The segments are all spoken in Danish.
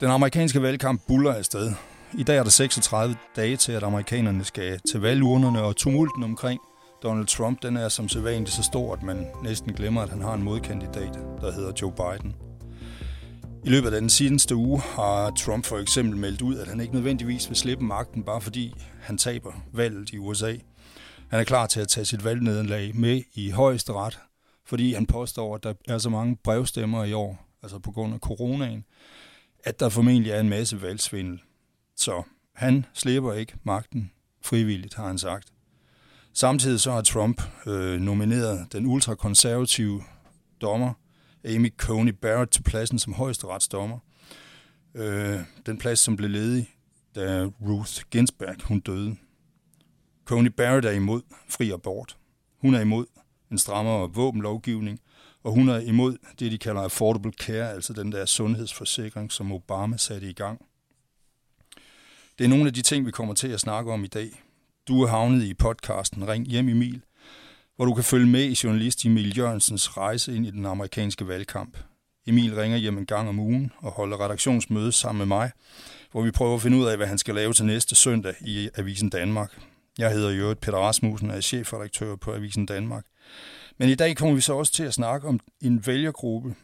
Den amerikanske valgkamp buller afsted. I dag er der 36 dage til, at amerikanerne skal til valgurnerne, og tumulten omkring Donald Trump, den er som sædvanligt så stor, at man næsten glemmer, at han har en modkandidat, der hedder Joe Biden. I løbet af den seneste uge har Trump for eksempel meldt ud, at han ikke nødvendigvis vil slippe magten, bare fordi han taber valget i USA. Han er klar til at tage sit valgnederlag med i højeste ret, fordi han påstår, at der er så mange brevstemmer i år, altså på grund af coronaen, at der formentlig er en masse valgsvindel. Så han slipper ikke magten frivilligt, har han sagt. Samtidig så har Trump øh, nomineret den ultrakonservative dommer Amy Coney Barrett til pladsen som højesteretsdommer. Øh, den plads, som blev ledig, da Ruth Ginsburg hun døde. Coney Barrett er imod fri abort. Hun er imod en strammere våbenlovgivning, og hun er imod det, de kalder affordable care, altså den der sundhedsforsikring, som Obama satte i gang. Det er nogle af de ting, vi kommer til at snakke om i dag. Du er havnet i podcasten Ring hjem Emil, hvor du kan følge med i journalist Emil Jørgensens rejse ind i den amerikanske valgkamp. Emil ringer hjem en gang om ugen og holder redaktionsmøde sammen med mig, hvor vi prøver at finde ud af, hvad han skal lave til næste søndag i Avisen Danmark. Jeg hedder Jørgen Peter Rasmussen og er chefredaktør på Avisen Danmark. Men i dag kommer vi så også til at snakke om en vælgergruppe,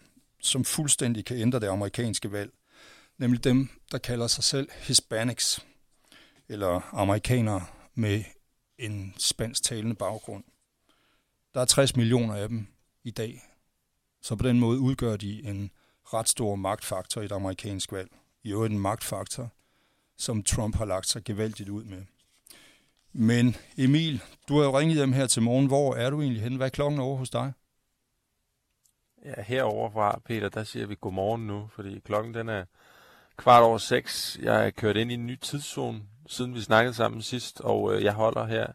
som fuldstændig kan ændre det amerikanske valg. Nemlig dem, der kalder sig selv Hispanics, eller amerikanere med en spansk talende baggrund. Der er 60 millioner af dem i dag, så på den måde udgør de en ret stor magtfaktor i det amerikanske valg. I øvrigt en magtfaktor, som Trump har lagt sig gevaldigt ud med. Men Emil, du har jo ringet hjem her til morgen. Hvor er du egentlig henne? Hvad er klokken over hos dig? Ja, herovre fra Peter, der siger vi godmorgen nu, fordi klokken den er kvart over seks. Jeg er kørt ind i en ny tidszone, siden vi snakkede sammen sidst, og øh, jeg holder her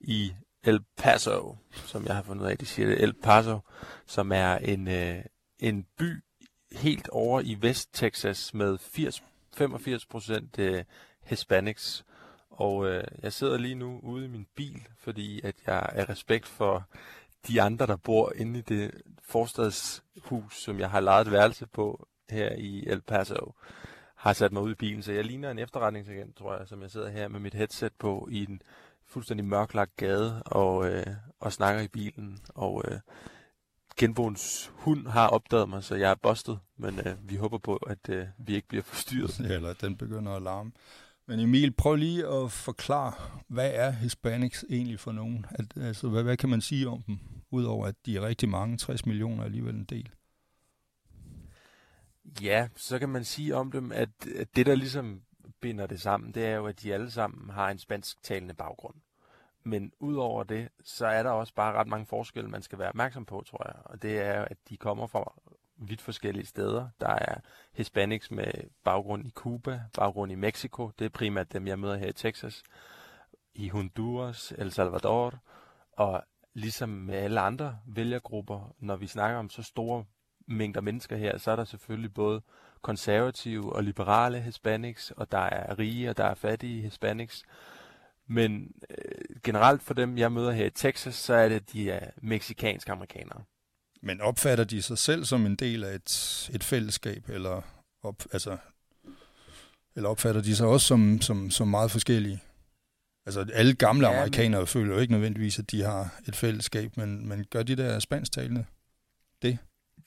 i El Paso, som jeg har fundet ud af, de siger det, El Paso, som er en, øh, en by helt over i Vest-Texas med 80, 85 procent øh, Hispanics. Og øh, jeg sidder lige nu ude i min bil, fordi at jeg er respekt for de andre, der bor inde i det forstadshus, som jeg har lejet et værelse på her i El Paso, har sat mig ud i bilen. Så jeg ligner en efterretningsagent, tror jeg, som jeg sidder her med mit headset på i en fuldstændig mørklagt gade og, øh, og snakker i bilen. Og øh, genboens hund har opdaget mig, så jeg er bustet, men øh, vi håber på, at øh, vi ikke bliver forstyrret. Ja, eller den begynder at larme. Men Emil, prøv lige at forklare, hvad er Hispanics egentlig for nogen? At, altså, hvad, hvad kan man sige om dem, udover at de er rigtig mange, 60 millioner er alligevel en del? Ja, så kan man sige om dem, at, at det, der ligesom binder det sammen, det er jo, at de alle sammen har en spansktalende baggrund. Men udover det, så er der også bare ret mange forskelle, man skal være opmærksom på, tror jeg. Og det er, at de kommer fra vidt forskellige steder. Der er hispanics med baggrund i Cuba, baggrund i Mexico. Det er primært dem, jeg møder her i Texas. I Honduras, El Salvador. Og ligesom med alle andre vælgergrupper, når vi snakker om så store mængder mennesker her, så er der selvfølgelig både konservative og liberale hispanics, og der er rige og der er fattige hispanics. Men øh, generelt for dem, jeg møder her i Texas, så er det, de er meksikanske amerikanere. Men opfatter de sig selv som en del af et, et fællesskab, eller, op, altså, eller opfatter de sig også som, som, som meget forskellige? Altså alle gamle ja, amerikanere men... føler jo ikke nødvendigvis, at de har et fællesskab, men, men gør de der spansktalende det?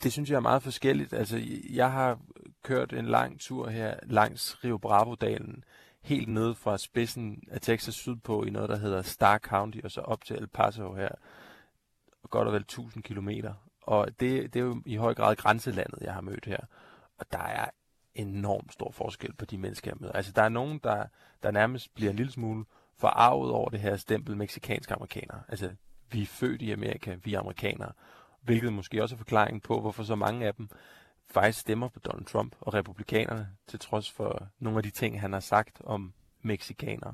Det synes jeg er meget forskelligt. Altså jeg har kørt en lang tur her langs Rio Bravo-dalen, helt ned fra spidsen af Texas sydpå i noget, der hedder Star County, og så op til El Paso her, godt og vel 1000 kilometer. Og det, det er jo i høj grad grænselandet, jeg har mødt her. Og der er enormt stor forskel på de mennesker, jeg møder. Altså, der er nogen, der, der nærmest bliver en lille smule forarvet over det her stempel meksikanske amerikanere. Altså, vi er født i Amerika, vi er amerikanere. Hvilket måske også er forklaringen på, hvorfor så mange af dem faktisk stemmer på Donald Trump og republikanerne, til trods for nogle af de ting, han har sagt om meksikanere.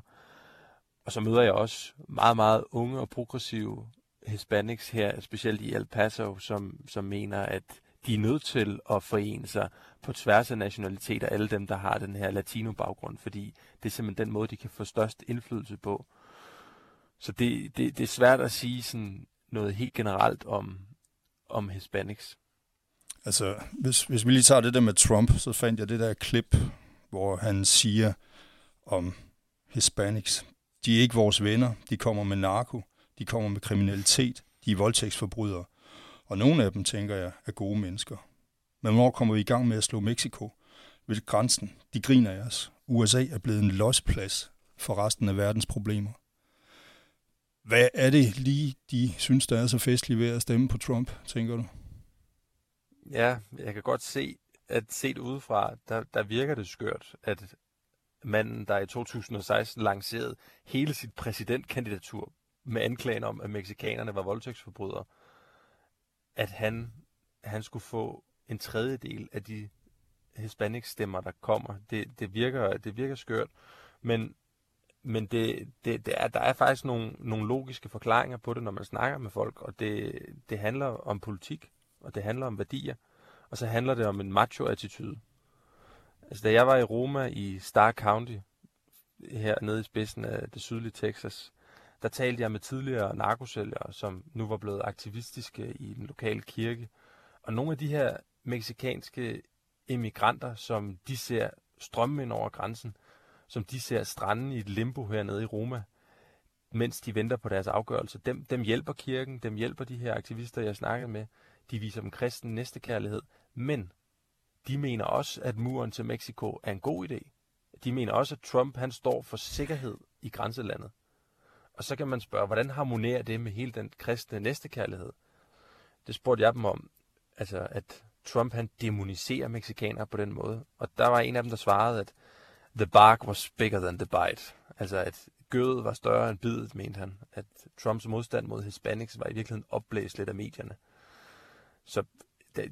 Og så møder jeg også meget, meget unge og progressive Hispanics her, specielt i El Paso, som, som mener, at de er nødt til at forene sig på tværs af nationaliteter, alle dem, der har den her latino-baggrund, fordi det er simpelthen den måde, de kan få størst indflydelse på. Så det, det, det er svært at sige sådan noget helt generelt om, om Hispanics. Altså, hvis, hvis vi lige tager det der med Trump, så fandt jeg det der klip, hvor han siger om Hispanics. De er ikke vores venner, de kommer med narko, de kommer med kriminalitet, de er voldtægtsforbrydere. Og nogle af dem, tænker jeg, er gode mennesker. Men hvornår kommer vi i gang med at slå Mexico ved grænsen? De griner af os. USA er blevet en losplads for resten af verdens problemer. Hvad er det lige, de synes, der er så festligt ved at stemme på Trump, tænker du? Ja, jeg kan godt se, at set udefra, der, der virker det skørt, at manden, der i 2016 lancerede hele sit præsidentkandidatur med anklagen om, at meksikanerne var voldtægtsforbrydere, at han, han skulle få en tredjedel af de hispanic stemmer, der kommer. Det, det, virker, det virker skørt, men, men det, det, det er, der er faktisk nogle, nogle logiske forklaringer på det, når man snakker med folk, og det, det handler om politik, og det handler om værdier, og så handler det om en macho-attitude. Altså, da jeg var i Roma i Star County, her nede i spidsen af det sydlige Texas, der talte jeg med tidligere narkosælgere, som nu var blevet aktivistiske i den lokale kirke. Og nogle af de her meksikanske emigranter, som de ser strømme ind over grænsen, som de ser stranden i et limbo hernede i Roma, mens de venter på deres afgørelse. Dem, dem hjælper kirken, dem hjælper de her aktivister, jeg snakkede med. De viser dem kristen næstekærlighed. Men de mener også, at muren til Mexico er en god idé. De mener også, at Trump han står for sikkerhed i grænselandet. Og så kan man spørge, hvordan harmonerer det med hele den kristne næstekærlighed? Det spurgte jeg dem om, altså at Trump han demoniserer mexikanere på den måde. Og der var en af dem, der svarede, at the bark was bigger than the bite. Altså at gødet var større end bidet, mente han. At Trumps modstand mod Hispanics var i virkeligheden opblæst lidt af medierne. Så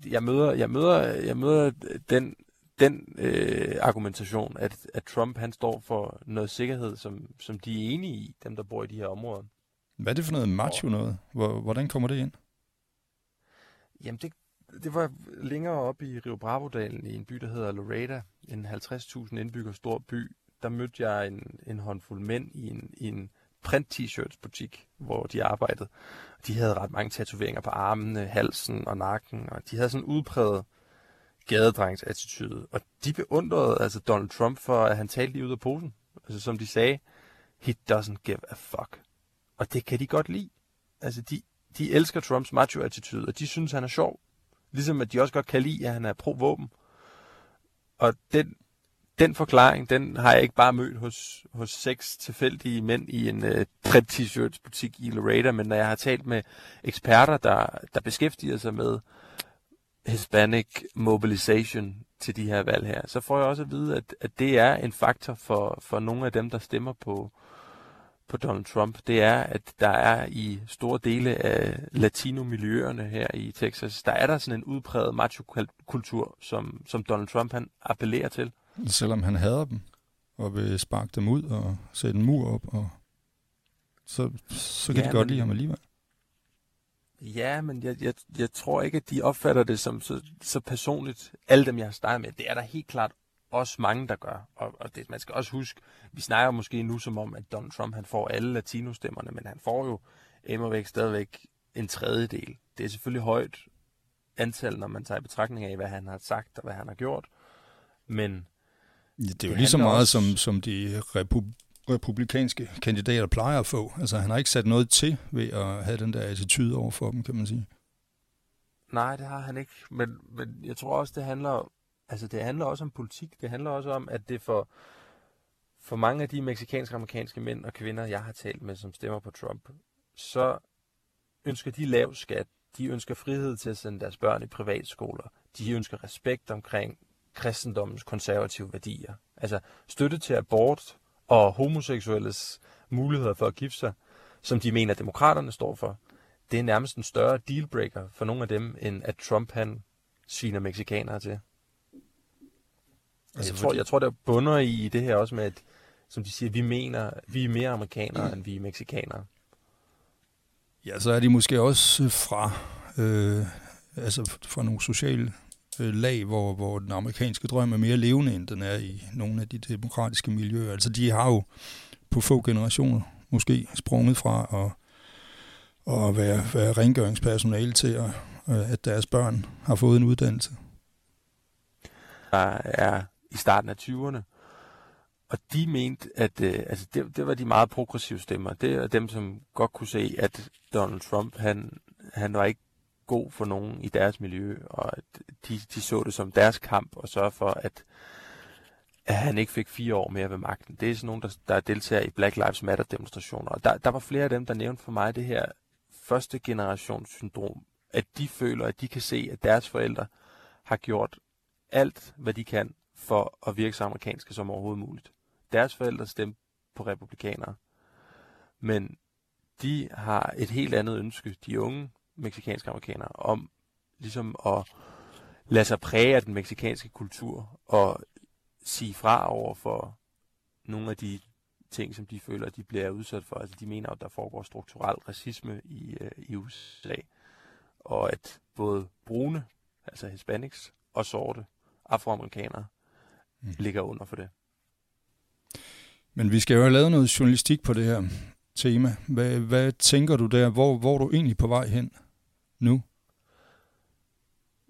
jeg møder, jeg møder, jeg møder den, den øh, argumentation, at, at Trump han står for noget sikkerhed, som, som de er enige i, dem der bor i de her områder. Hvad er det for noget macho noget? Hvordan kommer det ind? Jamen det, det var længere op i Rio Bravo-dalen i en by, der hedder Loretta, en 50.000 indbygger stor by. Der mødte jeg en, en håndfuld mænd i en, i en print-t-shirts butik, hvor de arbejdede. De havde ret mange tatoveringer på armene, halsen og nakken, og de havde sådan en gadedrengs attitude. Og de beundrede altså Donald Trump for, at han talte lige ud af posen. Altså som de sagde, he doesn't give a fuck. Og det kan de godt lide. Altså de, de elsker Trumps macho-attitude, og de synes, han er sjov. Ligesom at de også godt kan lide, at han er pro-våben. Og den, den forklaring, den har jeg ikke bare mødt hos, hos seks tilfældige mænd i en øh, print-t-shirts butik i Loretta, men når jeg har talt med eksperter, der, der beskæftiger sig med Hispanic mobilization til de her valg her, så får jeg også at vide, at, at det er en faktor for, for nogle af dem, der stemmer på, på Donald Trump, det er, at der er i store dele af latino-miljøerne her i Texas, der er der sådan en udpræget macho-kultur, som, som Donald Trump han appellerer til. Selvom han hader dem, og vil sparke dem ud og sætte en mur op, og så, så kan ja, de godt men, lide ham alligevel. Ja, men jeg, jeg, jeg tror ikke, at de opfatter det som så, så personligt. Alle dem, jeg har startet med, det er der helt klart også mange, der gør. Og, og det, man skal også huske, vi snakker måske nu som om, at Donald Trump han får alle latinostemmerne, men han får jo immervæk stadigvæk en tredjedel. Det er selvfølgelig højt antal, når man tager i betragtning af, hvad han har sagt og hvad han har gjort. Men det er jo lige så meget, også... som, som de repub- republikanske kandidater plejer at få. Altså, han har ikke sat noget til ved at have den der attitude over for dem, kan man sige. Nej, det har han ikke. Men, men jeg tror også, det handler Altså, det handler også om politik. Det handler også om, at det for, for mange af de meksikanske amerikanske mænd og kvinder, jeg har talt med, som stemmer på Trump, så ønsker de lav skat. De ønsker frihed til at sende deres børn i privatskoler. De ønsker respekt omkring kristendommens konservative værdier. Altså støtte til abort og homoseksuelles muligheder for at gifte sig, som de mener, at demokraterne står for, det er nærmest en større dealbreaker for nogle af dem, end at Trump han sviner meksikanere til. Altså, jeg, tror, jeg tror, der bunder i det her også med, at, som de siger, vi mener, vi er mere amerikanere, end vi er meksikanere. Ja, så er de måske også fra, øh, altså fra nogle sociale øh, lag, hvor, hvor den amerikanske drøm er mere levende, end den er i nogle af de demokratiske miljøer. Altså de har jo på få generationer måske sprunget fra at, at være, være rengøringspersonale til at, at deres børn har fået en uddannelse? Der er i starten af 20'erne, og de mente, at øh, altså det, det var de meget progressive stemmer. Det er dem, som godt kunne se, at Donald Trump, han, han var ikke god for nogen i deres miljø, og at de, de så det som deres kamp at sørge for, at, at han ikke fik fire år mere ved magten. Det er sådan nogen, der, der deltager i Black Lives Matter demonstrationer. Og der, der var flere af dem, der nævnte for mig det her første generations syndrom, at de føler, at de kan se, at deres forældre har gjort alt, hvad de kan for at virke så amerikanske som overhovedet muligt. Deres forældre stemte på republikanere, men de har et helt andet ønske, de unge meksikanske amerikanere, om ligesom at lade sig præge af den meksikanske kultur og sige fra over for nogle af de ting, som de føler, at de bliver udsat for. Altså de mener, at der foregår strukturel racisme i, øh, i USA, og at både brune, altså hispanics, og sorte afroamerikanere mm. ligger under for det. Men vi skal jo have lavet noget journalistik på det her tema. Hvad, hvad tænker du der? Hvor, hvor er du egentlig på vej hen nu?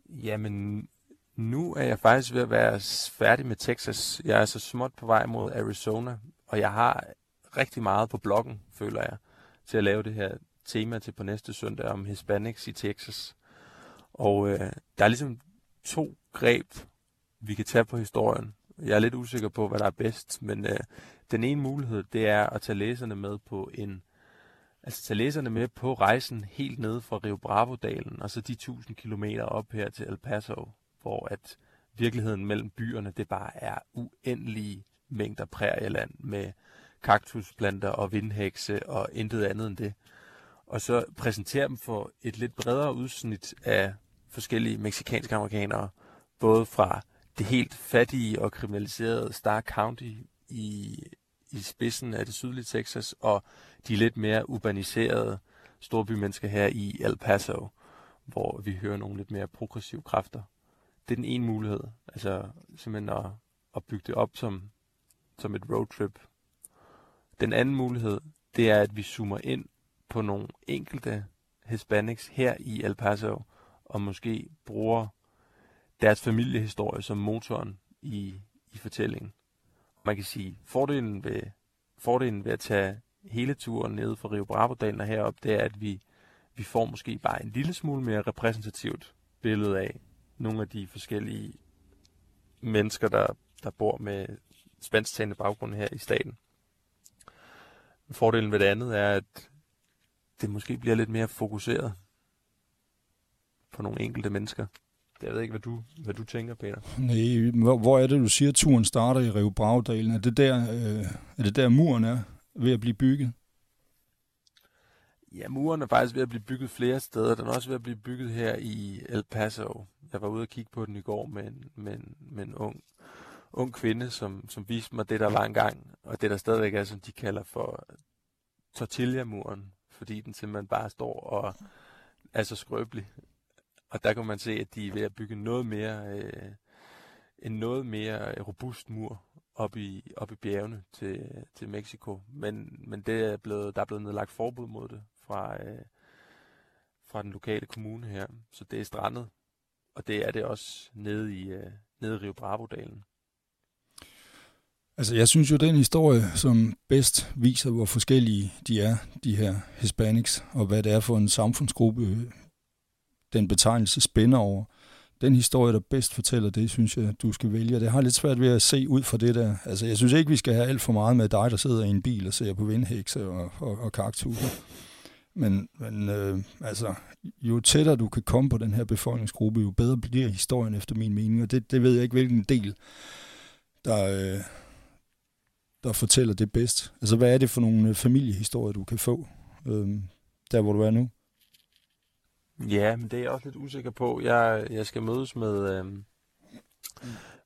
Jamen, nu er jeg faktisk ved at være færdig med Texas. Jeg er så småt på vej mod Arizona, og jeg har rigtig meget på bloggen, føler jeg, til at lave det her tema til på næste søndag om Hispanics i Texas. Og øh, der er ligesom to greb, vi kan tage på historien. Jeg er lidt usikker på, hvad der er bedst, men øh, den ene mulighed, det er at tage læserne med på en altså tage læserne med på rejsen helt ned fra Rio Bravo-dalen, og så de 1000 kilometer op her til El Paso, hvor at virkeligheden mellem byerne, det bare er uendelige mængder prærieland med kaktusplanter og vindhekse og intet andet end det. Og så præsentere dem for et lidt bredere udsnit af forskellige meksikanske amerikanere, både fra det helt fattige og kriminaliserede Star County i, i spidsen af det sydlige Texas, og de lidt mere urbaniserede storbymennesker her i El Paso, hvor vi hører nogle lidt mere progressive kræfter. Det er den ene mulighed, altså simpelthen at, at bygge det op som, som et roadtrip. Den anden mulighed, det er, at vi zoomer ind på nogle enkelte Hispanics her i El Paso, og måske bruger deres familiehistorie som motoren i, i fortællingen. Man kan sige, fordelen ved, fordelen ved at tage hele turen ned fra Rio Bravo-dalen og herop, det er, at vi, vi får måske bare en lille smule mere repræsentativt billede af nogle af de forskellige mennesker, der, der bor med spansktalende baggrund her i staten. Fordelen ved det andet er, at det måske bliver lidt mere fokuseret på nogle enkelte mennesker. Jeg ved ikke, hvad du, hvad du tænker, Peter. Nej, hvor, hvor er det, du siger, at turen starter i Rio Bravo-dalen? Er det der, øh, er det der muren er ved at blive bygget? Ja, muren er faktisk ved at blive bygget flere steder. Den er også ved at blive bygget her i El Paso. Jeg var ude og kigge på den i går med en, med en, med en ung, ung kvinde, som, som viste mig det, der var engang, og det, der stadigvæk er, som de kalder for tortilla-muren, fordi den simpelthen bare står og er så skrøbelig. Og der kan man se, at de er ved at bygge noget mere, øh, en noget mere robust mur op i, op i bjergene til, til Mexico. Men, men det er blevet, der er blevet nedlagt forbud mod det fra, øh, fra den lokale kommune her. Så det er strandet, og det er det også nede i, øh, nede i Rio Bravo-dalen. Altså, jeg synes jo, den historie, som bedst viser, hvor forskellige de er, de her Hispanics, og hvad det er for en samfundsgruppe, den betegnelse spænder over. Den historie, der bedst fortæller det, synes jeg, du skal vælge. Det har lidt svært ved at se ud fra det der. Altså, jeg synes ikke, vi skal have alt for meget med dig, der sidder i en bil og ser på vindhækse og, og, og kaktuser. Men, men øh, altså, jo tættere du kan komme på den her befolkningsgruppe, jo bedre bliver historien efter min mening. Og det, det ved jeg ikke, hvilken del, der, øh, der fortæller det bedst. Altså, hvad er det for nogle øh, familiehistorier, du kan få, øh, der hvor du er nu? Ja, men det er jeg også lidt usikker på. Jeg, jeg skal mødes med, øh,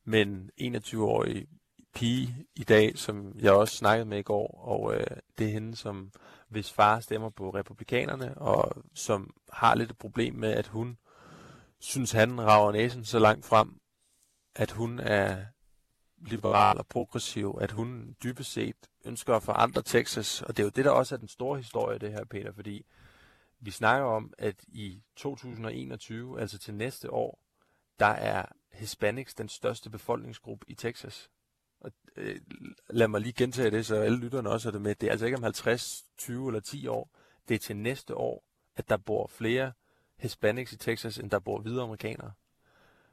med en 21-årig pige i dag, som jeg også snakkede med i går, og øh, det er hende, som hvis far stemmer på republikanerne, og som har lidt et problem med, at hun synes, han rager næsen så langt frem, at hun er liberal og progressiv, at hun dybest set ønsker at forandre Texas, og det er jo det, der også er den store historie, det her, Peter, fordi vi snakker om, at i 2021, altså til næste år, der er Hispanics den største befolkningsgruppe i Texas. Og, øh, lad mig lige gentage det, så alle lytterne også er det med. Det er altså ikke om 50, 20 eller 10 år. Det er til næste år, at der bor flere Hispanics i Texas, end der bor hvide amerikanere.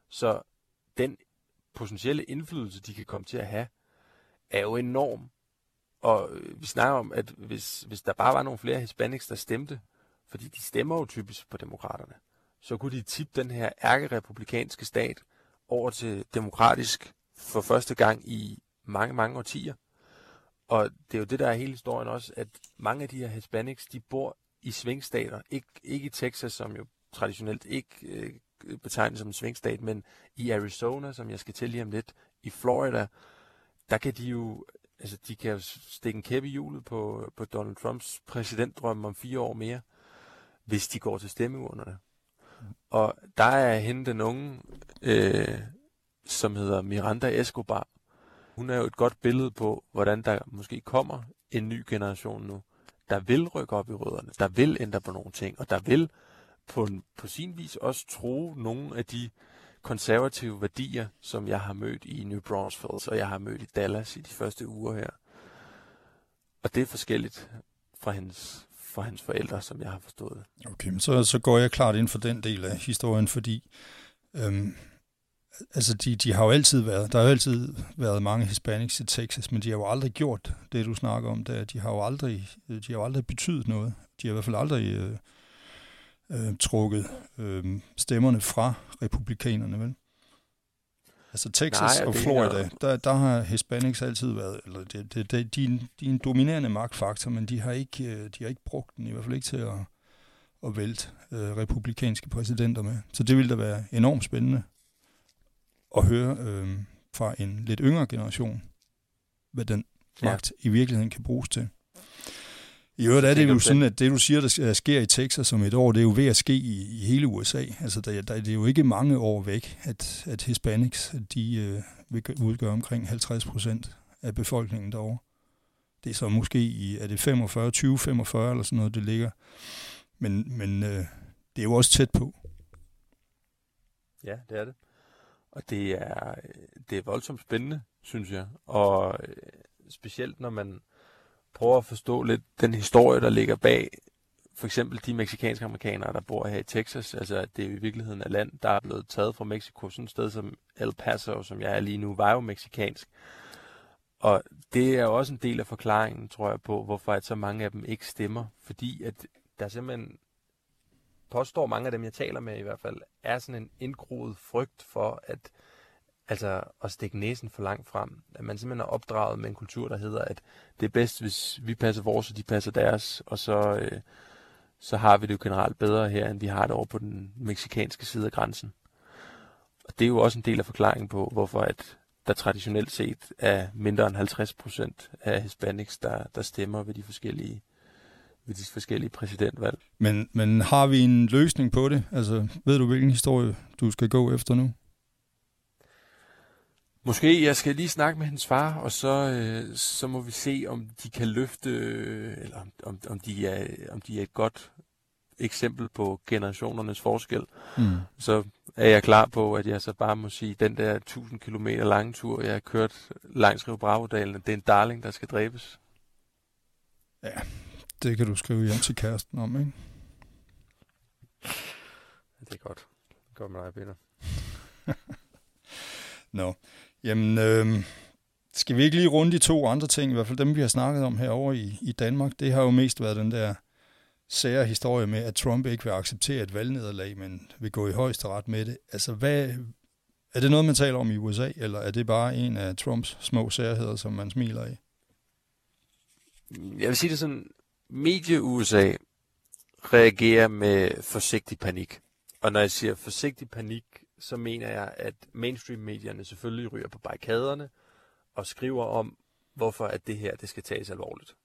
Så den potentielle indflydelse, de kan komme til at have, er jo enorm. Og øh, vi snakker om, at hvis, hvis der bare var nogle flere hispanics, der stemte, fordi de stemmer jo typisk på demokraterne, så kunne de tippe den her ærkerepublikanske stat over til demokratisk for første gang i mange, mange årtier. Og det er jo det, der er hele historien også, at mange af de her hispanics, de bor i svingstater. Ikke, ikke i Texas, som jo traditionelt ikke øh, betegnes som en svingstat, men i Arizona, som jeg skal til lige om lidt, i Florida, der kan de jo altså de kan jo stikke en kæppe i hjulet på, på Donald Trumps præsidentdrøm om fire år mere, hvis de går til stemmeurnerne. Og der er hende den unge, øh, som hedder Miranda Escobar. Hun er jo et godt billede på, hvordan der måske kommer en ny generation nu, der vil rykke op i rødderne, der vil ændre på nogle ting, og der vil på, på sin vis også tro nogle af de konservative værdier, som jeg har mødt i New Braunfels, og jeg har mødt i Dallas i de første uger her. Og det er forskelligt fra hendes, for hans forældre, som jeg har forstået. Okay, men så, så går jeg klart ind for den del af historien, fordi øhm, altså de, de har jo altid været, der har jo altid været mange hispanics i Texas, men de har jo aldrig gjort det, du snakker om der. De har jo aldrig, de har jo aldrig betydet noget. De har i hvert fald aldrig øh, øh, trukket øh, stemmerne fra republikanerne, vel? Altså Texas Nej, og Florida, der, der har Hispanics altid været, eller det, det, det, de, de er en dominerende magtfaktor, men de har ikke, øh, de har ikke brugt den, i hvert fald ikke til at, at vælte øh, republikanske præsidenter med. Så det ville da være enormt spændende at høre øh, fra en lidt yngre generation, hvad den magt ja. i virkeligheden kan bruges til. I øvrigt er det jo sådan, at det du siger, der sker i Texas om et år, det er jo ved at ske i, i hele USA. Altså der, der, det er jo ikke mange år væk, at, at Hispanics de, øh, vil udgøre omkring 50 procent af befolkningen derovre. Det er så måske i, er det 45, 20, 45 eller sådan noget, det ligger. Men, men øh, det er jo også tæt på. Ja, det er det. Og det er, det er voldsomt spændende, synes jeg. Og øh, specielt når man prøver at forstå lidt den historie, der ligger bag for eksempel de meksikanske amerikanere, der bor her i Texas. Altså, at det er i virkeligheden et land, der er blevet taget fra Mexico. Sådan et sted som El Paso, som jeg er lige nu, var jo meksikansk. Og det er jo også en del af forklaringen, tror jeg, på, hvorfor at så mange af dem ikke stemmer. Fordi at der simpelthen påstår mange af dem, jeg taler med i hvert fald, er sådan en indgroet frygt for, at altså at stikke næsen for langt frem. At man simpelthen er opdraget med en kultur, der hedder, at det er bedst, hvis vi passer vores, og de passer deres, og så, øh, så har vi det jo generelt bedre her, end vi har det over på den meksikanske side af grænsen. Og det er jo også en del af forklaringen på, hvorfor at der traditionelt set er mindre end 50 procent af hispanics, der, der stemmer ved de forskellige ved de forskellige præsidentvalg. Men, men har vi en løsning på det? Altså, ved du, hvilken historie du skal gå efter nu? Måske jeg skal lige snakke med hendes far, og så, øh, så må vi se, om de kan løfte, øh, eller om, om, de er, om de er et godt eksempel på generationernes forskel. Mm. Så er jeg klar på, at jeg så bare må sige, den der 1000 km lange tur, jeg har kørt langs Rio Bravo-dalen, det er en darling, der skal dræbes. Ja, det kan du skrive hjem til kæresten om, ikke? Det er godt. Det går med dig, Peter. Nå. no. Jamen, øh, skal vi ikke lige runde de to andre ting, i hvert fald dem, vi har snakket om herovre i, i Danmark. Det har jo mest været den der sære historie med, at Trump ikke vil acceptere et valgnederlag, men vil gå i højeste ret med det. Altså, hvad, er det noget, man taler om i USA, eller er det bare en af Trumps små særheder, som man smiler af? Jeg vil sige det sådan, medie-USA reagerer med forsigtig panik. Og når jeg siger forsigtig panik, så mener jeg, at mainstream-medierne selvfølgelig ryger på barrikaderne og skriver om, hvorfor at det her det skal tages alvorligt.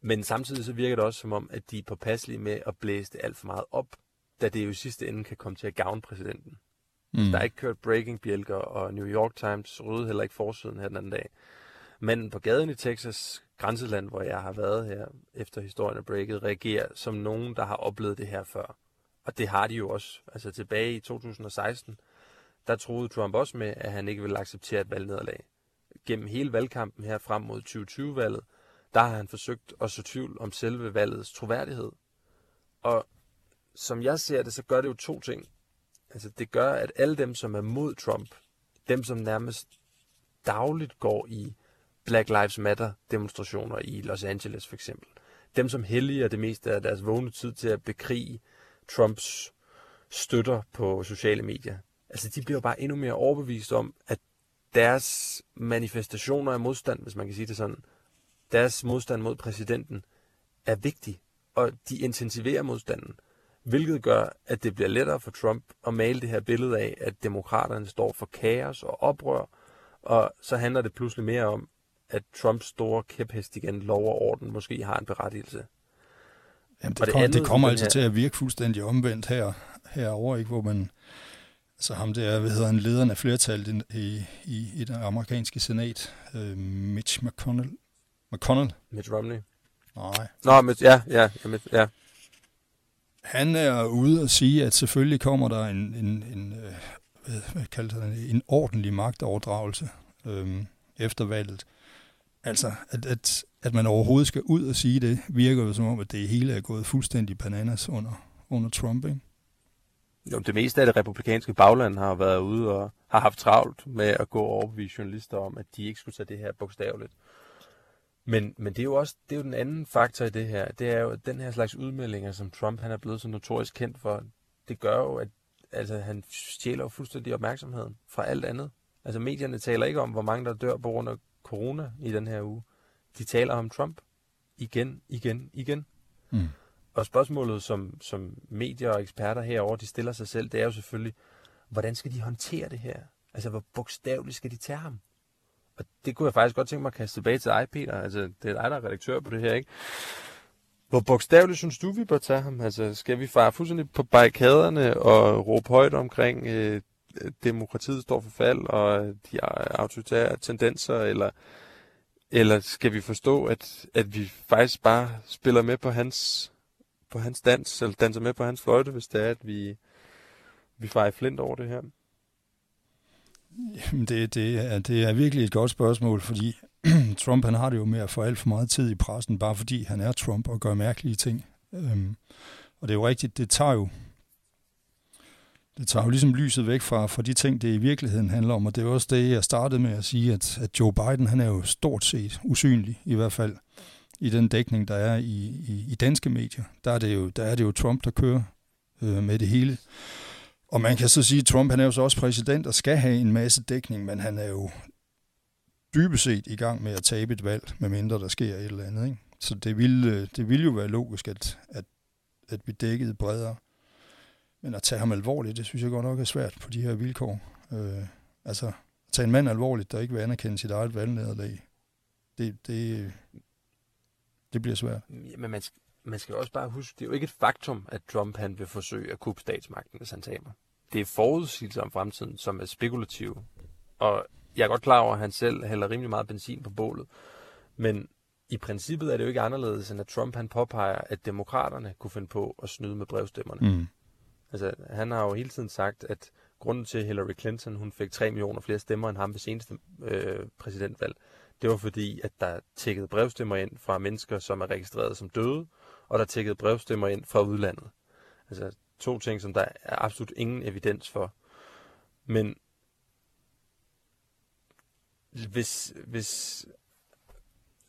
Men samtidig så virker det også som om, at de er påpasselige med at blæse det alt for meget op, da det jo i sidste ende kan komme til at gavne præsidenten. Mm. Der er ikke kørt breaking bjælker, og New York Times røde heller ikke forsiden her den anden dag. Men på gaden i Texas grænseland, hvor jeg har været her, efter historien er breaket, reagerer som nogen, der har oplevet det her før. Og det har de jo også. Altså tilbage i 2016, der troede Trump også med, at han ikke ville acceptere et valgnederlag. Gennem hele valgkampen her frem mod 2020-valget, der har han forsøgt at så tvivl om selve valgets troværdighed. Og som jeg ser det, så gør det jo to ting. Altså det gør, at alle dem, som er mod Trump, dem som nærmest dagligt går i Black Lives Matter demonstrationer i Los Angeles for eksempel, dem som helliger det meste af deres vågne tid til at bekrige Trumps støtter på sociale medier, altså de bliver bare endnu mere overbevist om, at deres manifestationer af modstand, hvis man kan sige det sådan, deres modstand mod præsidenten er vigtig, og de intensiverer modstanden, hvilket gør, at det bliver lettere for Trump at male det her billede af, at demokraterne står for kaos og oprør, og så handler det pludselig mere om, at Trumps store kæphest igen, lov og orden, måske har en berettigelse. Jamen, det, det, kom, andet, det kommer altså her... til at virke fuldstændig omvendt her, herover, ikke, hvor man, altså ham der, hvad hedder han, lederen af flertallet i, i, i den amerikanske senat, uh, Mitch McConnell. McConnell? Mitch Romney. Nej. Nå, Mitch, ja, ja, ja, ja. Han er ude og sige, at selvfølgelig kommer der en, en, en øh, hvad, hvad kalder det, en ordentlig magtoverdragelse øhm, efter valget. Altså, at, at, at man overhovedet skal ud og sige det, virker jo som om, at det hele er gået fuldstændig bananas under, under Trump, ikke? Jo, det meste af det republikanske bagland har været ude og har haft travlt med at gå over overbevise journalister om, at de ikke skulle tage det her bogstaveligt. Men, men det er jo også det er jo den anden faktor i det her. Det er jo den her slags udmeldinger, som Trump han er blevet så notorisk kendt for. Det gør jo, at altså, han stjæler jo fuldstændig opmærksomheden fra alt andet. Altså medierne taler ikke om, hvor mange der dør på grund af corona i den her uge. De taler om Trump igen, igen, igen. Mm. Og spørgsmålet, som, som medier og eksperter herover de stiller sig selv, det er jo selvfølgelig, hvordan skal de håndtere det her? Altså, hvor bogstaveligt skal de tage ham? Og det kunne jeg faktisk godt tænke mig at kaste tilbage til dig, Peter. Altså, det er dig, der er redaktør på det her, ikke? Hvor bogstaveligt synes du, vi bør tage ham? Altså, skal vi fare fuldstændig på barrikaderne og råbe højt omkring øh, demokratiet står for fald og de autoritære tendenser, eller, eller skal vi forstå, at, at vi faktisk bare spiller med på hans, på hans dans, eller danser med på hans fløjte, hvis det er, at vi, vi fejrer flint over det her? Jamen det, det, er, det er virkelig et godt spørgsmål, fordi Trump han har det jo med at få alt for meget tid i pressen, bare fordi han er Trump og gør mærkelige ting. Øhm, og det er jo rigtigt, det tager jo det tager jo ligesom lyset væk fra, fra de ting, det i virkeligheden handler om, og det er også det, jeg startede med at sige, at, at Joe Biden, han er jo stort set usynlig, i hvert fald i den dækning, der er i, i, i danske medier. Der er, det jo, der er det jo Trump, der kører øh, med det hele. Og man kan så sige, at Trump han er jo så også præsident og skal have en masse dækning, men han er jo dybest set i gang med at tabe et valg, medmindre der sker et eller andet. Ikke? Så det ville, øh, det ville jo være logisk, at, at, at vi dækkede bredere. Men at tage ham alvorligt, det synes jeg godt nok er svært på de her vilkår. Øh, altså, at tage en mand alvorligt, der ikke vil anerkende sit eget valgnederlag, det, det, det bliver svært. Men man, man skal også bare huske, det er jo ikke et faktum, at Trump han vil forsøge at kuppe statsmagten, hvis han taber. Det er forudsigelser om fremtiden, som er spekulative. Og jeg er godt klar over, at han selv hælder rimelig meget benzin på bålet. Men i princippet er det jo ikke anderledes, end at Trump han påpeger, at demokraterne kunne finde på at snyde med brevstemmerne. Mm. Altså, han har jo hele tiden sagt, at grunden til Hillary Clinton hun fik 3 millioner flere stemmer end ham ved seneste øh, præsidentvalg, det var fordi, at der tækkede brevstemmer ind fra mennesker, som er registreret som døde, og der tækkede brevstemmer ind fra udlandet. Altså to ting, som der er absolut ingen evidens for. Men hvis, hvis,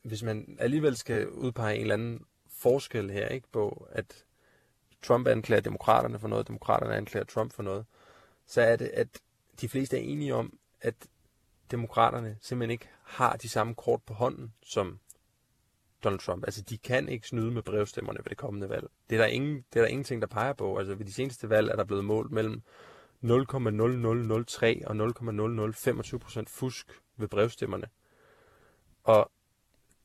hvis man alligevel skal udpege en eller anden forskel her, ikke, på at Trump anklager demokraterne for noget, demokraterne anklager Trump for noget, så er det, at de fleste er enige om, at demokraterne simpelthen ikke har de samme kort på hånden som Donald Trump. Altså, de kan ikke snyde med brevstemmerne ved det kommende valg. Det er der, ingen, det er der ingenting, der peger på. Altså, ved de seneste valg er der blevet målt mellem 0,0003 og 0,0025 procent fusk ved brevstemmerne. Og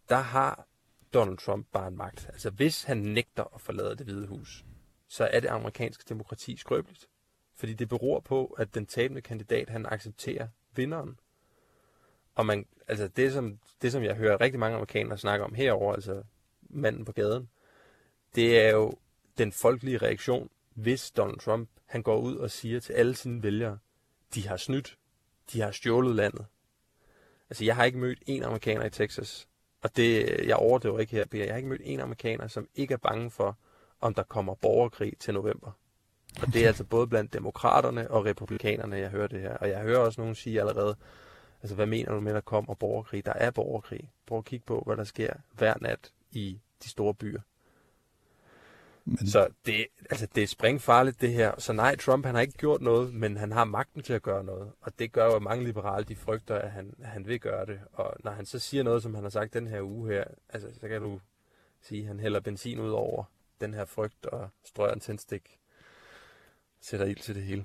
der har Donald Trump bare en magt. Altså, hvis han nægter at forlade det hvide hus, så er det amerikanske demokrati skrøbeligt. Fordi det beror på, at den tabende kandidat, han accepterer vinderen. Og man, altså det som, det, som jeg hører rigtig mange amerikanere snakke om herover, altså manden på gaden, det er jo den folkelige reaktion, hvis Donald Trump han går ud og siger til alle sine vælgere, de har snydt, de har stjålet landet. Altså, jeg har ikke mødt en amerikaner i Texas, og det, jeg overdriver ikke her, jeg har ikke mødt en amerikaner, som ikke er bange for, om der kommer borgerkrig til november. Og det er altså både blandt demokraterne og republikanerne, jeg hører det her. Og jeg hører også nogen sige allerede, altså hvad mener du med, at der kommer borgerkrig? Der er borgerkrig. Prøv at kigge på, hvad der sker hver nat i de store byer. Men... Så det, altså, det er springfarligt, det her. Så nej, Trump han har ikke gjort noget, men han har magten til at gøre noget. Og det gør jo, at mange liberale de frygter, at han, at han vil gøre det. Og når han så siger noget, som han har sagt den her uge her, altså, så kan du sige, at han hælder benzin ud over den her frygt og strøger en tændstik. Sætter ild til det hele.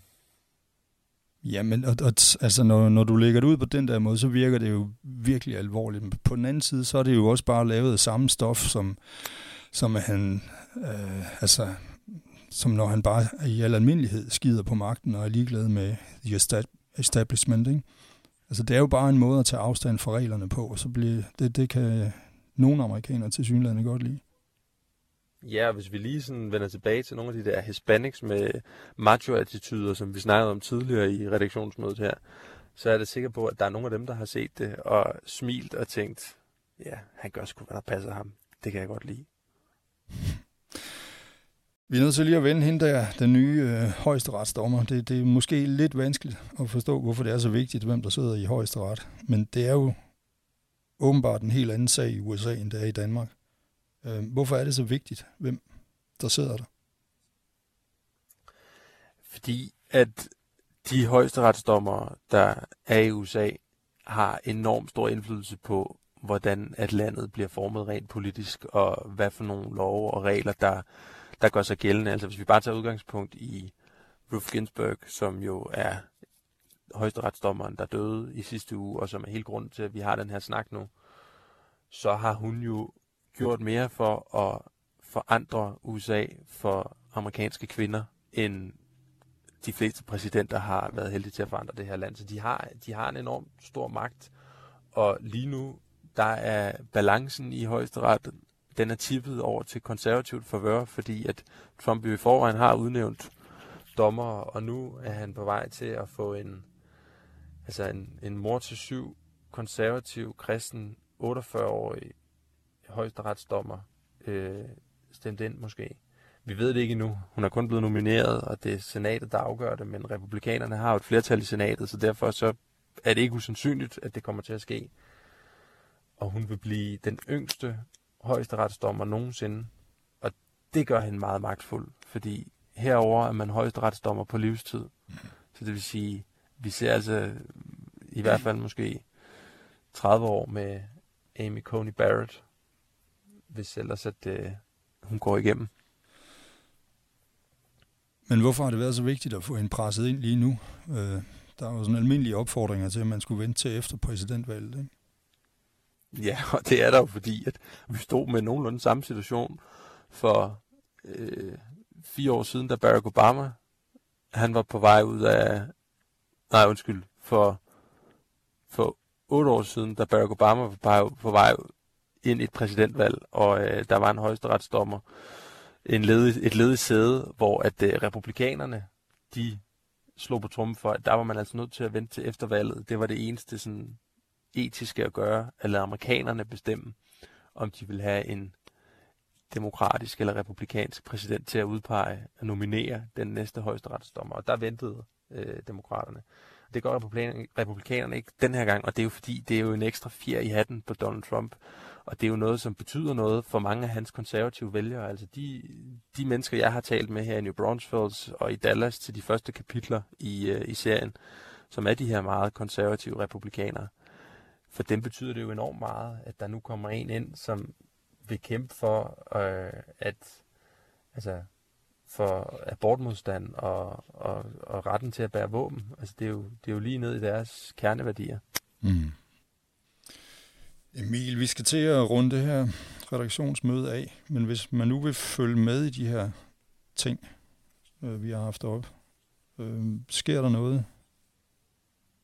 Ja, men og, og, altså, når, når du lægger det ud på den der måde, så virker det jo virkelig alvorligt. Men på den anden side, så er det jo også bare lavet af samme stof, som, som han, øh, altså, som når han bare i al almindelighed skider på magten og er ligeglad med the establishment. Ikke? Altså, det er jo bare en måde at tage afstand fra reglerne på, og så bliver, det, det kan nogle amerikanere til synligheden godt lide. Ja, hvis vi lige sådan vender tilbage til nogle af de der hispanics med macho-attityder, som vi snakkede om tidligere i redaktionsmødet her, så er det sikker på, at der er nogle af dem, der har set det og smilt og tænkt, ja, han gør sgu, hvad der passer ham. Det kan jeg godt lide. Vi er nødt til lige at vende hende der, den nye øh, højesteretsdommer. Det, det er måske lidt vanskeligt at forstå, hvorfor det er så vigtigt, hvem der sidder i højesteret. Men det er jo åbenbart en helt anden sag i USA, end det er i Danmark. Øh, hvorfor er det så vigtigt, hvem der sidder der? Fordi at de højesteretsdommere, der er i USA, har enormt stor indflydelse på, hvordan at landet bliver formet rent politisk, og hvad for nogle love og regler, der, der gør sig gældende. Altså hvis vi bare tager udgangspunkt i Ruth Ginsburg, som jo er højesteretsdommeren, der døde i sidste uge, og som er helt grund til, at vi har den her snak nu, så har hun jo gjort mere for at forandre USA for amerikanske kvinder, end de fleste præsidenter har været heldige til at forandre det her land. Så de har, de har en enorm stor magt, og lige nu, der er balancen i højesteret, den er tippet over til konservativt forvør, fordi at Trump i forvejen har udnævnt dommer, og nu er han på vej til at få en, altså en, en mor til syv konservativ, kristen, 48-årig højesteretsdommer øh, stemt ind måske. Vi ved det ikke endnu. Hun er kun blevet nomineret, og det er senatet, der afgør det, men republikanerne har jo et flertal i senatet, så derfor så er det ikke usandsynligt, at det kommer til at ske. Og hun vil blive den yngste højesteretsdommer nogensinde, og det gør hende meget magtfuld, fordi herover er man højesteretsdommer på livstid. Så det vil sige, vi ser altså i hvert fald måske 30 år med Amy Coney Barrett, hvis ellers at øh, hun går igennem. Men hvorfor har det været så vigtigt at få hende presset ind lige nu? Øh, der er jo sådan almindelige opfordringer til, at man skulle vente til efter præsidentvalget, ikke? Ja, og det er der jo fordi, at vi stod med nogenlunde samme situation for øh, fire år siden, da Barack Obama, han var på vej ud af, nej undskyld, for, for otte år siden, da Barack Obama var på vej, på vej ind i et præsidentvalg, og øh, der var en højesteretsdommer, en ledig, et ledigt sæde, hvor at øh, republikanerne, de slog på trummen for, at der var man altså nødt til at vente til eftervalget. Det var det eneste sådan, etiske at gøre, at lade amerikanerne bestemme, om de vil have en demokratisk eller republikansk præsident til at udpege og nominere den næste højesteretsdommer. Og der ventede øh, demokraterne. Det gør republikanerne ikke den her gang, og det er jo fordi, det er jo en ekstra fjer i hatten på Donald Trump. Og det er jo noget, som betyder noget for mange af hans konservative vælgere. Altså de, de mennesker, jeg har talt med her i New Braunfels og i Dallas til de første kapitler i, øh, i serien, som er de her meget konservative republikanere. For dem betyder det jo enormt meget, at der nu kommer en ind, som vil kæmpe for, øh, at altså, for abortmodstand og, og, og retten til at bære våben. Altså det er jo, det er jo lige ned i deres kerneværdier. Mm. Emil, vi skal til at runde det her redaktionsmøde af, men hvis man nu vil følge med i de her ting, øh, vi har haft op, øh, sker der noget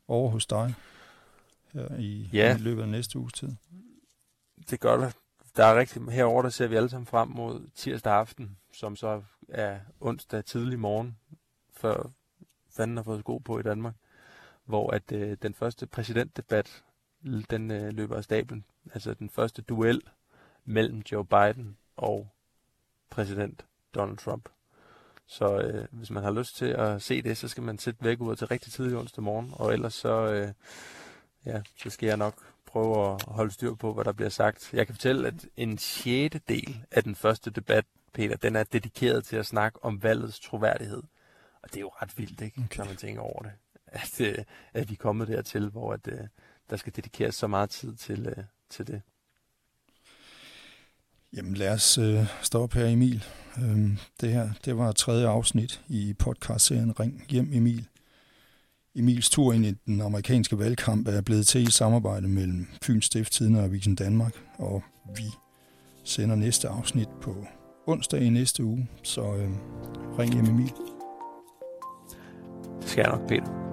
over hos dig her i, Ja. i løbet af næste uges tid. Det gør der. Der er rigtig, herover der ser vi alle sammen frem mod tirsdag aften, som så er onsdag tidlig morgen, før fanden har fået sko på i Danmark, hvor at øh, den første præsidentdebat, den øh, løber af stablen. Altså den første duel mellem Joe Biden og præsident Donald Trump. Så øh, hvis man har lyst til at se det, så skal man sætte væk ud til rigtig tidlig onsdag morgen, og ellers så, øh, ja, så skal jeg nok prøve at holde styr på, hvad der bliver sagt. Jeg kan fortælle, at en sjette del af den første debat, Peter, den er dedikeret til at snakke om valgets troværdighed. Og det er jo ret vildt, ikke, okay. når man tænker over det. At, øh, at vi er kommet dertil, hvor at, øh, der skal dedikeres så meget tid til, øh, til det. Jamen lad os øh, stoppe her, Emil. Øhm, det her, det var tredje afsnit i podcastserien Ring hjem Emil. Emils tur ind i den amerikanske valgkamp er blevet til i samarbejde mellem Fyns Stifttidende og Avisen Danmark, og vi sender næste afsnit på onsdag i næste uge, så øh, ring hjem Emil. Det skal jeg nok, Peter.